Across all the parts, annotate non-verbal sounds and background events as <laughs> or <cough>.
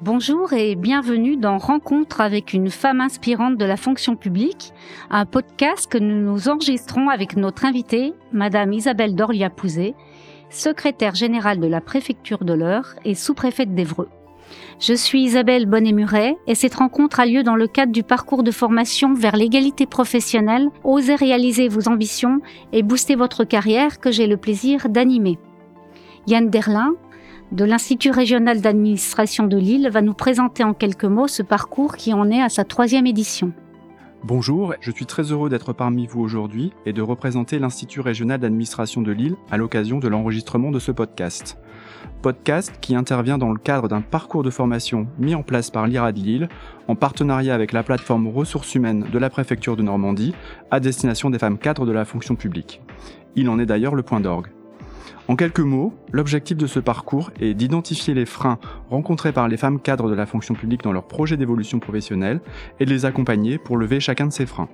Bonjour et bienvenue dans Rencontre avec une femme inspirante de la fonction publique, un podcast que nous nous enregistrons avec notre invitée, Madame Isabelle Dorlia-Pouzet, secrétaire générale de la préfecture de l'Eure et sous-préfète d'Evreux. Je suis Isabelle Bonnet-Muret et cette rencontre a lieu dans le cadre du parcours de formation vers l'égalité professionnelle, Osez réaliser vos ambitions et booster votre carrière que j'ai le plaisir d'animer. Yann Derlin, de l'Institut régional d'administration de Lille va nous présenter en quelques mots ce parcours qui en est à sa troisième édition. Bonjour, je suis très heureux d'être parmi vous aujourd'hui et de représenter l'Institut régional d'administration de Lille à l'occasion de l'enregistrement de ce podcast. Podcast qui intervient dans le cadre d'un parcours de formation mis en place par l'IRAD Lille en partenariat avec la plateforme ressources humaines de la préfecture de Normandie à destination des femmes cadres de la fonction publique. Il en est d'ailleurs le point d'orgue. En quelques mots, l'objectif de ce parcours est d'identifier les freins rencontrés par les femmes cadres de la fonction publique dans leur projet d'évolution professionnelle et de les accompagner pour lever chacun de ces freins.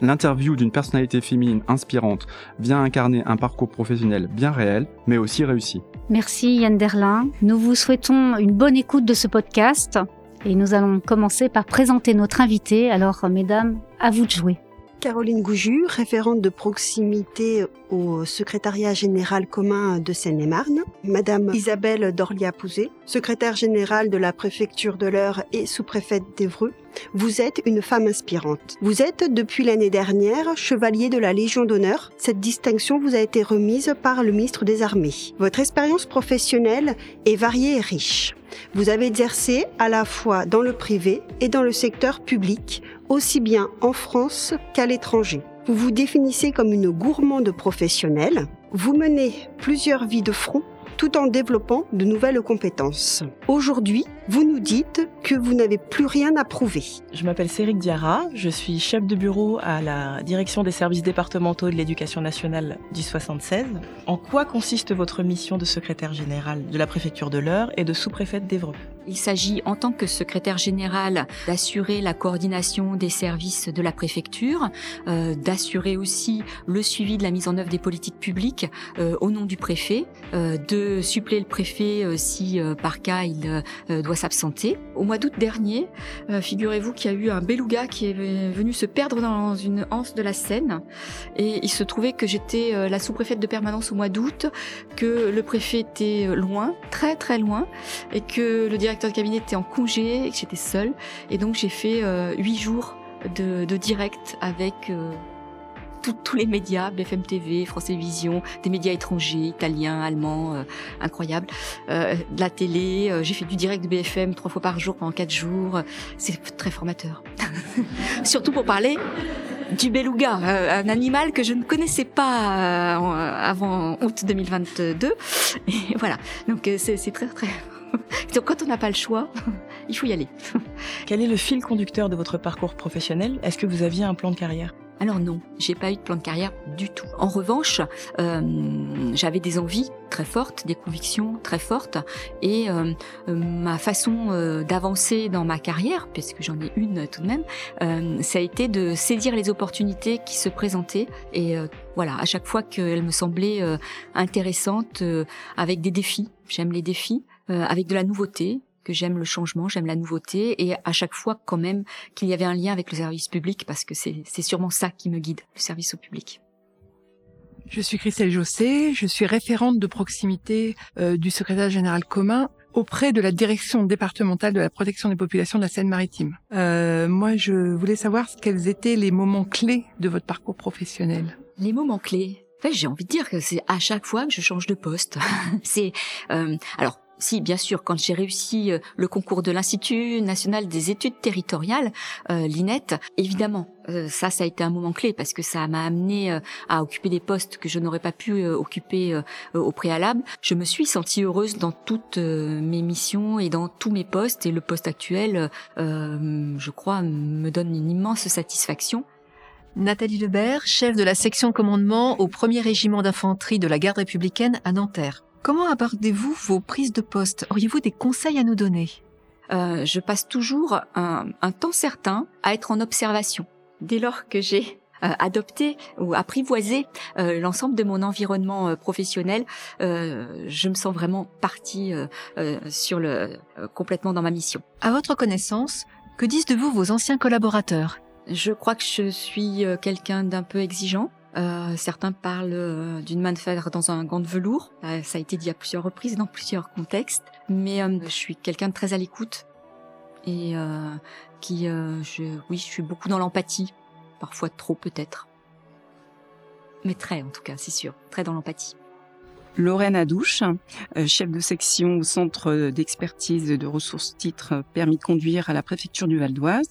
L'interview d'une personnalité féminine inspirante vient incarner un parcours professionnel bien réel, mais aussi réussi. Merci Yann Derlin. Nous vous souhaitons une bonne écoute de ce podcast et nous allons commencer par présenter notre invité. Alors, mesdames, à vous de jouer. Caroline Gouju, référente de proximité au secrétariat général commun de Seine-et-Marne. Madame Isabelle Dorlia-Pouzet, secrétaire générale de la préfecture de l'Eure et sous-préfète d'Evreux. Vous êtes une femme inspirante. Vous êtes depuis l'année dernière chevalier de la Légion d'honneur. Cette distinction vous a été remise par le ministre des Armées. Votre expérience professionnelle est variée et riche. Vous avez exercé à la fois dans le privé et dans le secteur public, aussi bien en France qu'à l'étranger. Vous vous définissez comme une gourmande professionnelle. Vous menez plusieurs vies de front tout en développant de nouvelles compétences. Aujourd'hui, vous nous dites que vous n'avez plus rien à prouver. Je m'appelle Céric Diarra, je suis chef de bureau à la direction des services départementaux de l'éducation nationale du 76. En quoi consiste votre mission de secrétaire général de la préfecture de l'Eure et de sous-préfète d'Evreux? Il s'agit en tant que secrétaire général d'assurer la coordination des services de la préfecture, euh, d'assurer aussi le suivi de la mise en œuvre des politiques publiques euh, au nom du préfet, euh, de suppléer le préfet si par cas il doit s'absenter. Au mois d'août dernier, figurez-vous qu'il y a eu un beluga qui est venu se perdre dans une anse de la Seine et il se trouvait que j'étais la sous-préfète de permanence au mois d'août, que le préfet était loin, très très loin et que le directeur de cabinet était en congé et que j'étais seule et donc j'ai fait huit jours de, de direct avec tous les médias, BFM TV, France Télévisions, des médias étrangers, italiens, allemands, euh, incroyables, euh, de la télé. Euh, j'ai fait du direct de BFM trois fois par jour pendant quatre jours. C'est très formateur. <laughs> Surtout pour parler du beluga, un animal que je ne connaissais pas avant août 2022. Et voilà, donc c'est très très... <laughs> Donc quand on n'a pas le choix, <laughs> il faut y aller. <laughs> Quel est le fil conducteur de votre parcours professionnel? Est-ce que vous aviez un plan de carrière? Alors non, j'ai pas eu de plan de carrière du tout. En revanche, euh, j'avais des envies très fortes, des convictions très fortes, et euh, euh, ma façon d'avancer dans ma carrière, puisque j'en ai une tout de même, ça a été de saisir les opportunités qui se présentaient, et voilà, à chaque fois qu'elles me semblaient intéressantes, avec des défis. J'aime les défis, avec de la nouveauté, que j'aime le changement, j'aime la nouveauté et à chaque fois quand même qu'il y avait un lien avec le service public parce que c'est sûrement ça qui me guide, le service au public. Je suis Christelle Jossé, je suis référente de proximité euh, du secrétaire général commun auprès de la direction départementale de la protection des populations de la Seine-Maritime. Euh, moi, je voulais savoir quels étaient les moments clés de votre parcours professionnel. Les moments clés. En fait, j'ai envie de dire que c'est à chaque fois que je change de poste. <laughs> c'est euh, alors si, bien sûr, quand j'ai réussi euh, le concours de l'Institut national des études territoriales, euh, l'INET, évidemment, euh, ça, ça a été un moment clé parce que ça m'a amené à occuper des postes que je n'aurais pas pu occuper au préalable. Je me suis sentie heureuse dans toutes mes missions et dans tous mes postes et le poste actuel, je crois, me donne une immense satisfaction. Nathalie Lebert, chef de la section commandement au 1er régiment d'infanterie de la garde républicaine à Nanterre. Comment abordez-vous vos prises de poste? Auriez-vous des conseils à nous donner? Euh, Je passe toujours un, temps certain à être en observation. Dès lors que j'ai adopter ou apprivoiser l'ensemble de mon environnement professionnel, je me sens vraiment partie sur le complètement dans ma mission. À votre connaissance, que disent de vous vos anciens collaborateurs? Je crois que je suis quelqu'un d'un peu exigeant. Euh, certains parlent euh, d'une main de fer dans un gant de velours. Euh, ça a été dit à plusieurs reprises dans plusieurs contextes. Mais je suis quelqu'un de très à l'écoute et qui, oui, je suis beaucoup dans l'empathie. Parfois trop peut-être. Mais très en tout cas, c'est sûr. Très dans l'empathie. Lorraine Adouche, chef de section au Centre d'expertise de ressources titres permis de conduire à la préfecture du Val d'Oise.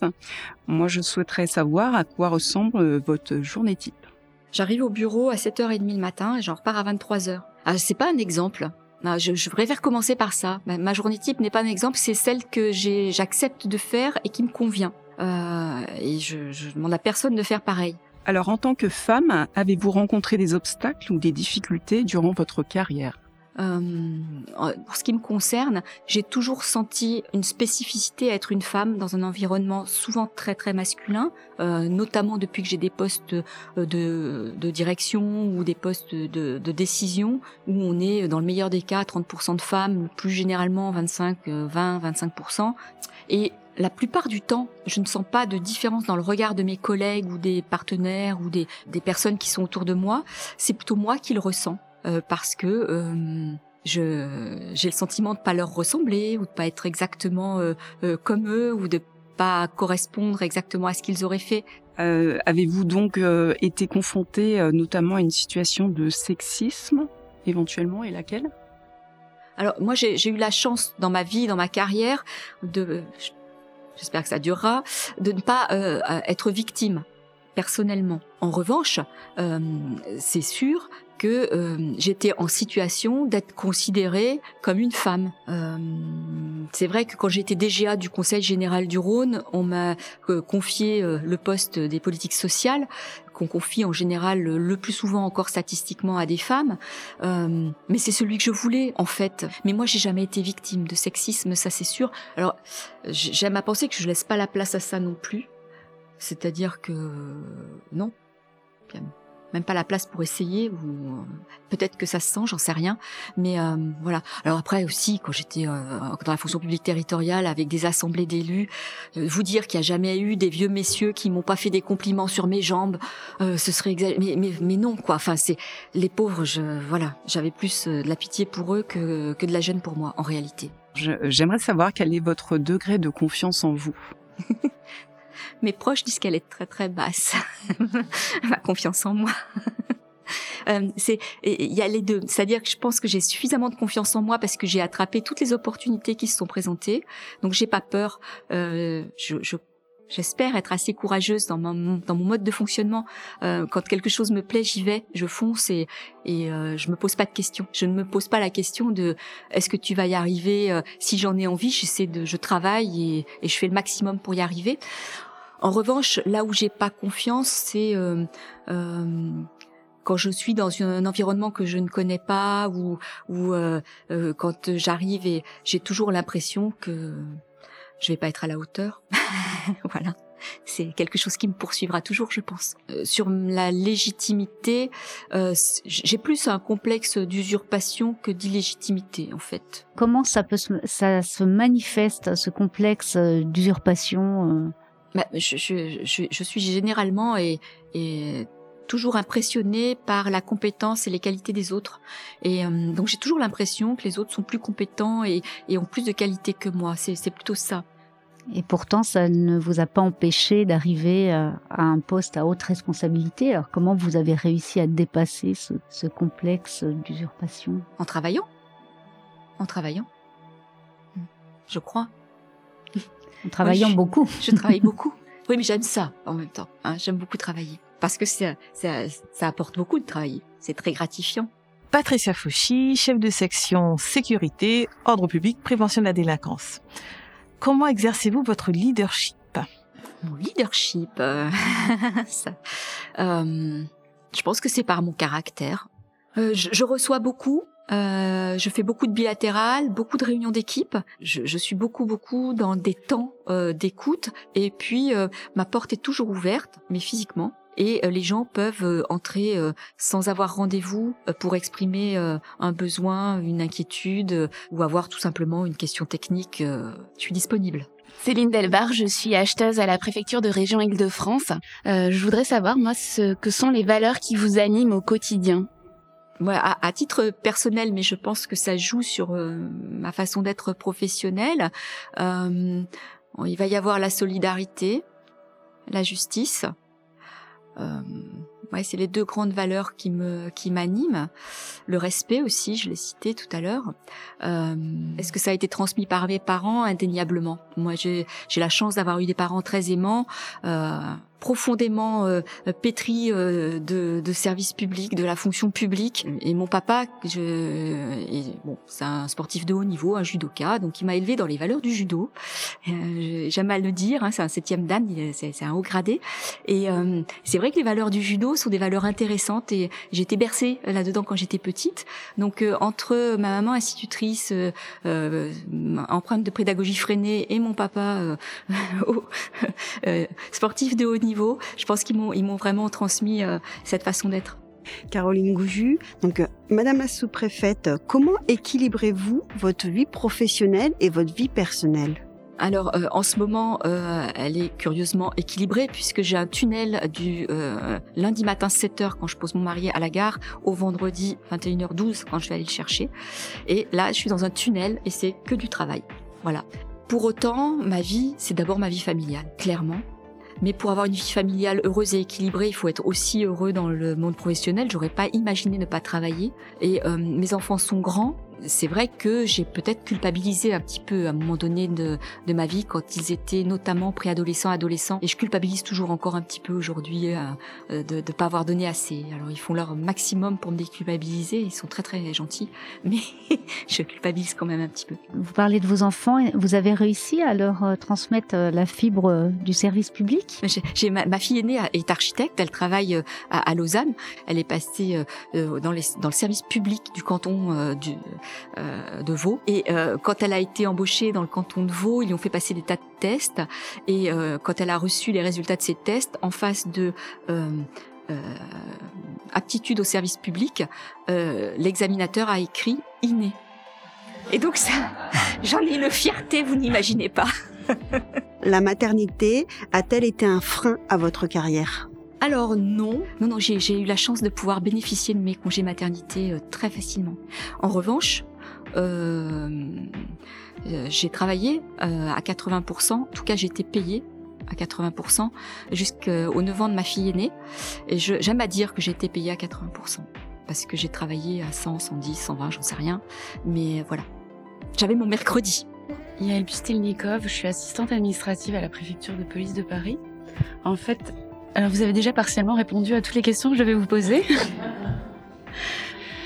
Moi, je souhaiterais savoir à quoi ressemble votre journée type. J'arrive au bureau à 7h30 le matin et j'en repars à 23h. Ah, c'est pas un exemple. Ah, je, préfère commencer par ça. Ma, journée type n'est pas un exemple, c'est celle que j'accepte de faire et qui me convient. Euh, et je, je demande à personne de faire pareil. Alors, en tant que femme, avez-vous rencontré des obstacles ou des difficultés durant votre carrière? Euh, pour ce qui me concerne, j'ai toujours senti une spécificité à être une femme dans un environnement souvent très très masculin, euh, notamment depuis que j'ai des postes euh, de, de, direction ou des postes de, de, décision où on est dans le meilleur des cas 30% de femmes, plus généralement 25, 20, 25%. Et la plupart du temps, je ne sens pas de différence dans le regard de mes collègues ou des partenaires ou des, des personnes qui sont autour de moi. C'est plutôt moi qui le ressens. Euh, parce que euh, je j'ai le sentiment de pas leur ressembler ou de pas être exactement euh, comme eux ou de pas correspondre exactement à ce qu'ils auraient fait. Euh, Avez-vous donc été confronté notamment à une situation de sexisme éventuellement et laquelle? Alors moi j'ai eu la chance dans ma vie, dans ma carrière, de j'espère que ça durera, de ne pas être victime personnellement. En revanche, c'est sûr que euh, j'étais en situation d'être considérée comme une femme. Euh, c'est vrai que quand j'étais DGA du Conseil général du Rhône, on m'a euh, confié le poste des politiques sociales, qu'on confie en général le plus souvent encore statistiquement à des femmes. mais c'est celui que je voulais en fait. Mais moi, j'ai jamais été victime de sexisme, ça c'est sûr. Alors, j'aime à penser que je laisse pas la place à ça non plus. C'est-à-dire que non même pas la place pour essayer ou euh, peut-être que ça se sent, j'en sais rien. Mais euh, voilà. Alors après aussi, quand j'étais euh, dans la fonction publique territoriale avec des assemblées d'élus, vous dire qu'il n'y a jamais eu des vieux messieurs qui m'ont pas fait des compliments sur mes jambes, ce serait mais, mais, mais, non quoi. Enfin c'est les pauvres. Je voilà, j'avais plus de la pitié pour eux que que de la gêne pour moi en réalité. J'aimerais savoir quel est votre degré de confiance en vous. <laughs> mes proches disent qu'elle est très très basse. <laughs> Ma confiance en moi. <laughs> Euh, c'est il y a les deux, c'est-à-dire que je pense que j'ai suffisamment de confiance en moi parce que j'ai attrapé toutes les opportunités qui se sont présentées, donc j'ai pas peur. Euh, je, je J'espère être assez courageuse dans mon, dans mon mode de fonctionnement. Euh, quand quelque chose me plaît, j'y vais, je fonce et, et euh, je me pose pas de questions. Je ne me pose pas la question de est-ce que tu vas y arriver? Euh, si j'en ai envie, j'essaie de, je travaille et, et, je fais le maximum pour y arriver. En revanche, là où j'ai pas confiance, c'est euh, euh, quand je suis dans un environnement que je ne connais pas ou, ou euh, quand j'arrive et j'ai toujours l'impression que je vais pas être à la hauteur. <laughs> voilà. C'est quelque chose qui me poursuivra toujours, je pense. sur la légitimité, j'ai plus un complexe d'usurpation que d'illégitimité, en fait. Comment ça peut ça se manifeste, ce complexe d'usurpation bah, je, je, je, je, suis généralement et, et toujours impressionnée par la compétence et les qualités des autres. Et euh, donc j'ai toujours l'impression que les autres sont plus compétents et, et ont plus de qualités que moi. C'est plutôt ça. Et pourtant, ça ne vous a pas empêché d'arriver à, un poste à haute responsabilité. Alors comment vous avez réussi à dépasser ce, ce complexe d'usurpation? En travaillant. En travaillant. Je crois. En travaillant beaucoup. <laughs> Je travaille <laughs> beaucoup. Oui, mais j'aime ça en même temps. Hein, j'aime beaucoup travailler. Parce que ça, ça, ça apporte beaucoup de travail. C'est très gratifiant. Patricia Fauchy, chef de section sécurité, ordre public, prévention de la délinquance. Comment exercez-vous votre leadership? Mon leadership, euh, <laughs> ça, euh, je pense que c'est par mon caractère. Euh, je, je, reçois beaucoup, euh, je fais beaucoup de bilatérales, beaucoup de réunions d'équipe. Je, je, suis beaucoup, beaucoup dans des temps euh, d'écoute. Et puis, euh, ma porte est toujours ouverte, mais physiquement. et les gens peuvent entrer sans avoir rendez-vous pour exprimer un besoin, une inquiétude ou avoir tout simplement une question technique. je suis disponible. Céline Delbar, je suis acheteuse à la préfecture de région Île-de-France. Euh, je voudrais savoir, moi, ce que sont les valeurs qui vous animent au quotidien. Ouais, à, titre personnel, mais je pense que ça joue sur euh, ma façon d'être professionnelle. Euh, il va y avoir la solidarité, la justice. Euh, ouais, c'est les deux grandes valeurs qui me qui m'animent. Le respect aussi, je l'ai cité tout à l'heure. Euh, Est-ce que ça a été transmis par mes parents? Indéniablement. Moi, j'ai la chance d'avoir eu des parents très aimants. Euh, profondément euh, pétri euh, de, de services publics, de la fonction publique. Et mon papa, je, bon, c'est un sportif de haut niveau, un judoka, donc il m'a élevé dans les valeurs du judo. Euh, J'aime à le dire, hein, c'est un septième dan, c'est un haut gradé. Et euh, c'est vrai que les valeurs du judo sont des valeurs intéressantes et été bercée là-dedans quand j'étais petite. Donc entre ma maman institutrice, empreinte de pédagogie freinée, et mon papa <laughs> sportif de haut niveau, niveau. Je pense qu'ils m'ont, ils m'ont vraiment transmis euh, cette façon d'être. Caroline Gouju, donc euh, Madame la sous-préfète, comment équilibrez-vous votre vie professionnelle et votre vie personnelle? Alors euh, en ce moment, elle est curieusement équilibrée puisque j'ai un tunnel du lundi matin 7h quand je pose mon mari à la gare au vendredi 21h12 quand je vais aller le chercher. Et là, je suis dans un tunnel et c'est que du travail. Voilà. Pour autant, ma vie, c'est d'abord ma vie familiale, clairement. Mais pour avoir une vie familiale heureuse et équilibrée, il faut être aussi heureux dans le monde professionnel. J'aurais pas imaginé ne pas travailler. Et euh, mes enfants sont grands, c'est vrai que j'ai peut-être culpabilisé un petit peu à un moment donné de, de ma vie quand ils étaient notamment préadolescents, adolescents. Et je culpabilise toujours encore un petit peu aujourd'hui euh, euh, de ne pas avoir donné assez. Alors ils font leur maximum pour me déculpabiliser. Ils sont très très gentils, <laughs> mais je culpabilise quand même un petit peu. Vous parlez de vos enfants. Vous avez réussi à leur euh, transmettre la fibre du service public? J'ai ma, ma, fille aînée est architecte. Elle travaille à, à Lausanne. Elle est passée dans, les, dans le service public du canton du euh, de Vaud. Et euh, quand elle a été embauchée dans le canton de Vaud, ils lui ont fait passer des tas de tests. Et euh, quand elle a reçu les résultats de ces tests, en face de aptitude au service public, l'examinateur a écrit inné. Et donc ça, <laughs> j'en ai une fierté, vous n'imaginez pas. <laughs> La maternité a-t-elle été un frein à votre carrière? Alors non, non, non, j'ai eu la chance de pouvoir bénéficier de mes congés maternité euh, très facilement. En revanche, euh, euh j'ai travaillé euh, à 80%, en tout cas été payée à 80% jusqu'au 9 ans de ma fille aînée. Et j'aime à dire que j'ai été payée à 80% parce que j'ai travaillé à 100, 110, 120, j'en sais rien. Mais voilà, j'avais mon mercredi. Yael Bustilnikov, je suis assistante administrative à la préfecture de police de Paris. En fait, alors vous avez déjà partiellement répondu à toutes les questions que je vais vous poser.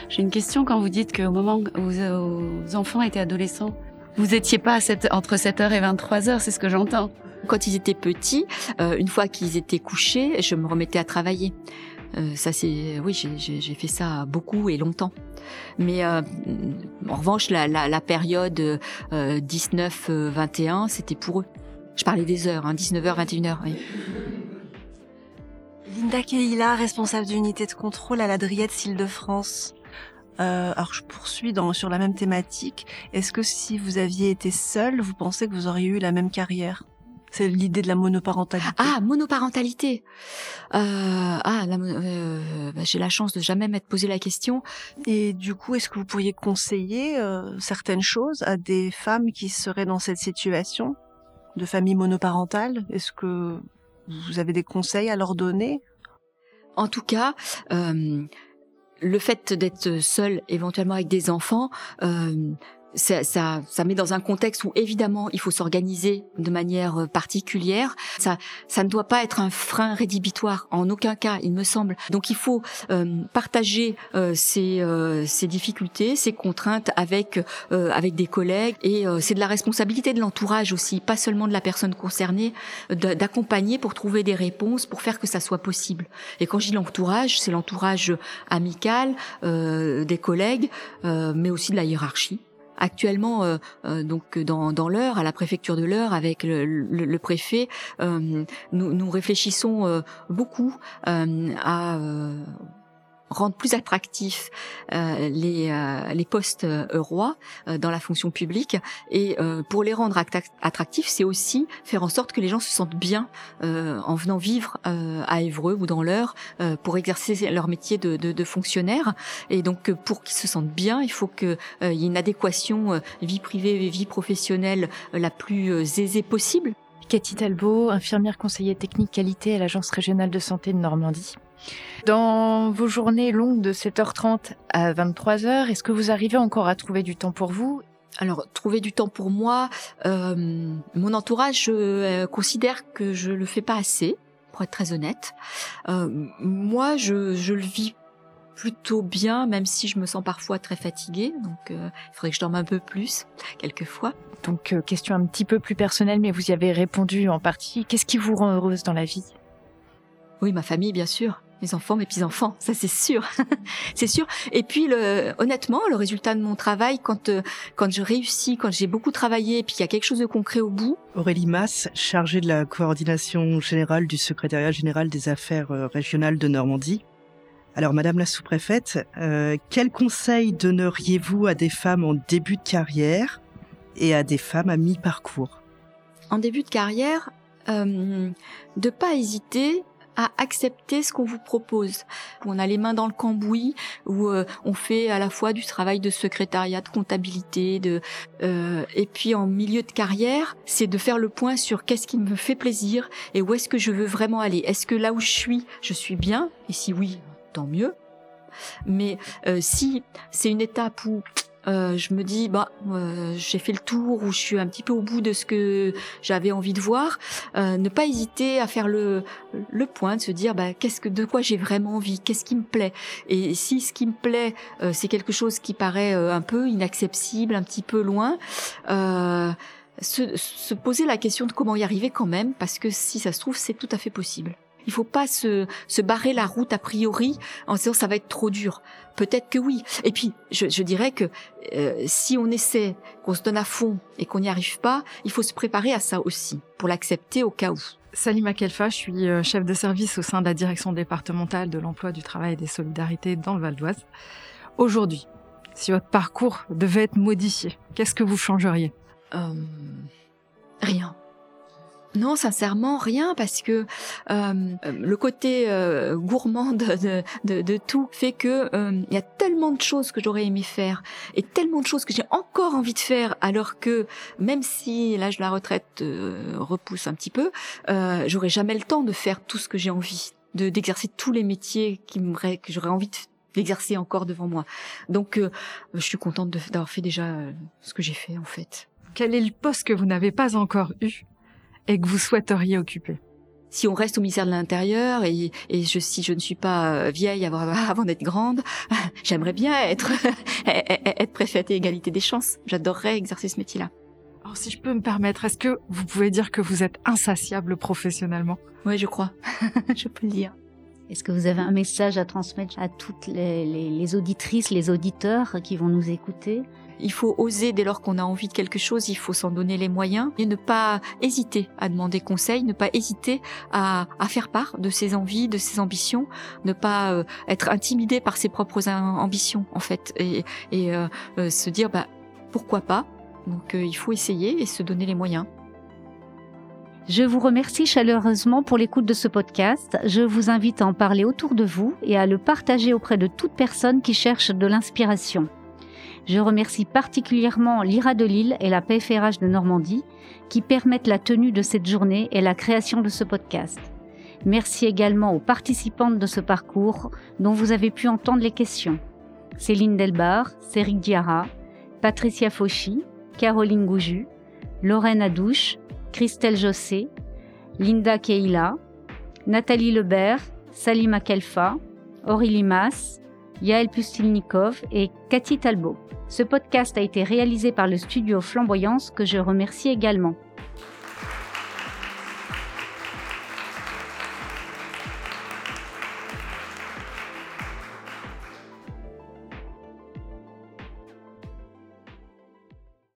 J'ai une question quand vous dites qu'au moment où vos enfants étaient adolescents, vous n'étiez pas entre 7h et 23h, c'est ce que j'entends. Quand ils étaient petits, euh, une fois qu'ils étaient couchés, je me remettais à travailler. Euh, ça c'est, oui, j'ai fait ça beaucoup et longtemps. Mais euh, en revanche, la, la, la période 19-21, c'était pour eux. Je parlais des heures, hein, 19h, 21h. Oui. Linda Keila, responsable d'unité de contrôle à la Driette Île-de-France. Euh, alors je poursuis dans, sur la même thématique. Est-ce que si vous aviez été seule, vous pensez que vous auriez eu la même carrière? C'est l'idée de la monoparentalité. Ah, monoparentalité. Euh, ah, euh, bah, j'ai la chance de jamais m'être posé la question. Et du coup, est-ce que vous pourriez conseiller euh, certaines choses à des femmes qui seraient dans cette situation? De famille monoparentale Est-ce que vous avez des conseils à leur donner? En tout cas, euh, le fait d'être seul, éventuellement avec des enfants, euh, ça, ça, ça, met dans un contexte où évidemment il faut s'organiser de manière euh, particulière. Ça, ça ne doit pas être un frein rédhibitoire en aucun cas, il me semble. Donc il faut euh, partager euh, ces, euh, ces, difficultés, ces contraintes avec euh, avec des collègues et c'est de la responsabilité de l'entourage aussi, pas seulement de la personne concernée, d'accompagner pour trouver des réponses, pour faire que ça soit possible. Et quand je dis l'entourage, c'est l'entourage amical des collègues, mais aussi de la hiérarchie actuellement, donc dans, dans à la préfecture de l'heure, avec le, préfet, nous, nous réfléchissons beaucoup à rendre plus attractifs euh, les, euh, les postes euh, rois euh, dans la fonction publique. Et euh, pour les rendre attractifs, c'est aussi faire en sorte que les gens se sentent bien en venant vivre à Évreux ou dans l'heure pour exercer leur métier de, de, de fonctionnaire. Et donc pour qu'ils se sentent bien, il faut qu'il y ait une adéquation vie privée et vie professionnelle la plus aisée possible. Cathy Talbot, infirmière conseillère technique qualité à l'Agence régionale de santé de Normandie. Dans vos journées longues de 7h30 à 23h, est-ce que vous arrivez encore à trouver du temps pour vous? Alors, trouver du temps pour moi, euh, mon entourage euh, considère que je le fais pas assez, pour être très honnête. Euh, moi, je, je, le vis plutôt bien, même si je me sens parfois très fatiguée. Donc, il faudrait que je dorme un peu plus, quelquefois. Donc, question un petit peu plus personnelle, mais vous y avez répondu en partie. Qu'est-ce qui vous rend heureuse dans la vie? Oui, ma famille, bien sûr mes enfants, mes petits-enfants, ça c'est sûr, <laughs> c'est sûr. Et puis le, honnêtement, le résultat de mon travail, quand euh, quand je réussis, quand j'ai beaucoup travaillé, et puis il y a quelque chose de concret au bout. Aurélie Mass, chargée de la coordination générale du secrétariat général des affaires euh, régionales de Normandie. Alors, Madame la sous-préfète, euh, quel conseil donneriez-vous à des femmes en début de carrière et à des femmes à mi-parcours? En début de carrière, euh, de pas hésiter à accepter ce qu'on vous propose. On a les mains dans le cambouis, où euh, on fait à la fois du travail de secrétariat, de comptabilité, de euh, et puis en milieu de carrière, c'est de faire le point sur qu'est-ce qui me fait plaisir et où est-ce que je veux vraiment aller. Est-ce que là où je suis, je suis bien? Et si oui, tant mieux. Mais euh, si c'est une étape où euh, je me dis bah euh, j'ai fait le tour ou je suis un petit peu au bout de ce que j'avais envie de voir. Euh, ne pas hésiter à faire le le point de se dire bah qu'est-ce que de quoi j'ai vraiment envie qu'est-ce qui me plaît. Et si ce qui me plaît euh, c'est quelque chose qui paraît euh, un peu inaccessible un petit peu loin se, se poser la question de comment y arriver quand même parce que si ça se trouve c'est tout à fait possible il faut pas se, se barrer la route a priori en se disant ça va être trop dur. Peut-être que oui. Et puis, je, je dirais que euh, si on essaie, qu'on se donne à fond et qu'on n'y arrive pas, il faut se préparer à ça aussi, pour l'accepter au cas où. Salima Kelfa, je suis euh, chef de service au sein de la direction départementale de l'emploi, du travail et des solidarités dans le Val d'Oise. Aujourd'hui, si votre parcours devait être modifié, qu'est-ce que vous changeriez? Euh, Rien. Non, sincèrement, rien, parce que euh, le côté euh, gourmand de, de, de, tout fait que euh, il y a tellement de choses que j'aurais aimé faire et tellement de choses que j'ai encore envie de faire, alors que même si l'âge de la retraite euh, repousse un petit peu, euh, j'aurais jamais le temps de faire tout ce que j'ai envie, de d'exercer tous les métiers qui que j'aurais envie d'exercer encore devant moi. Donc, je suis contente d'avoir fait déjà ce que j'ai fait en fait. Quel est le poste que vous n'avez pas encore eu? Et que vous souhaiteriez occuper si on reste au ministère de l'Intérieur et, et je, si je ne suis pas euh, vieille avant, <laughs> avant d'être grande, <laughs> j'aimerais bien être, <laughs> être préfète et égalité des chances. J'adorerais exercer ce métier-là. Alors si je peux me permettre, est-ce que vous pouvez dire que vous êtes insatiable professionnellement? Oui, je crois. je peux le dire. Est-ce que vous avez un message à transmettre à toutes les, les, les auditrices, les auditeurs qui vont nous écouter? Il faut oser dès lors qu'on a envie de quelque chose, il faut s'en donner les moyens et ne pas hésiter à demander conseil, ne pas hésiter à, faire part de ses envies, de ses ambitions, ne pas euh, être intimidé par ses propres ambitions en fait et, et euh, euh, se dire bah pourquoi pas? Donc il faut essayer et se donner les moyens. Je vous remercie chaleureusement pour l'écoute de ce podcast. Je vous invite à en parler autour de vous et à le partager auprès de toute personne qui cherche de l'inspiration. Je remercie particulièrement l'IRA de Lille et la PFRH de Normandie qui permettent la tenue de cette journée et la création de ce podcast. Merci également aux participantes de ce parcours dont vous avez pu entendre les questions. Céline Delbar, Céric Diarra, Patricia Fauchy, Caroline Gouju, Lorraine Adouche, Christelle Jossé, Linda Keila, Nathalie Lebert, Salima Kelfa, Aurélie Mass, Yael Pustilnikov et Cathy Talbot. Ce podcast a été réalisé par le studio Flamboyance que je remercie également.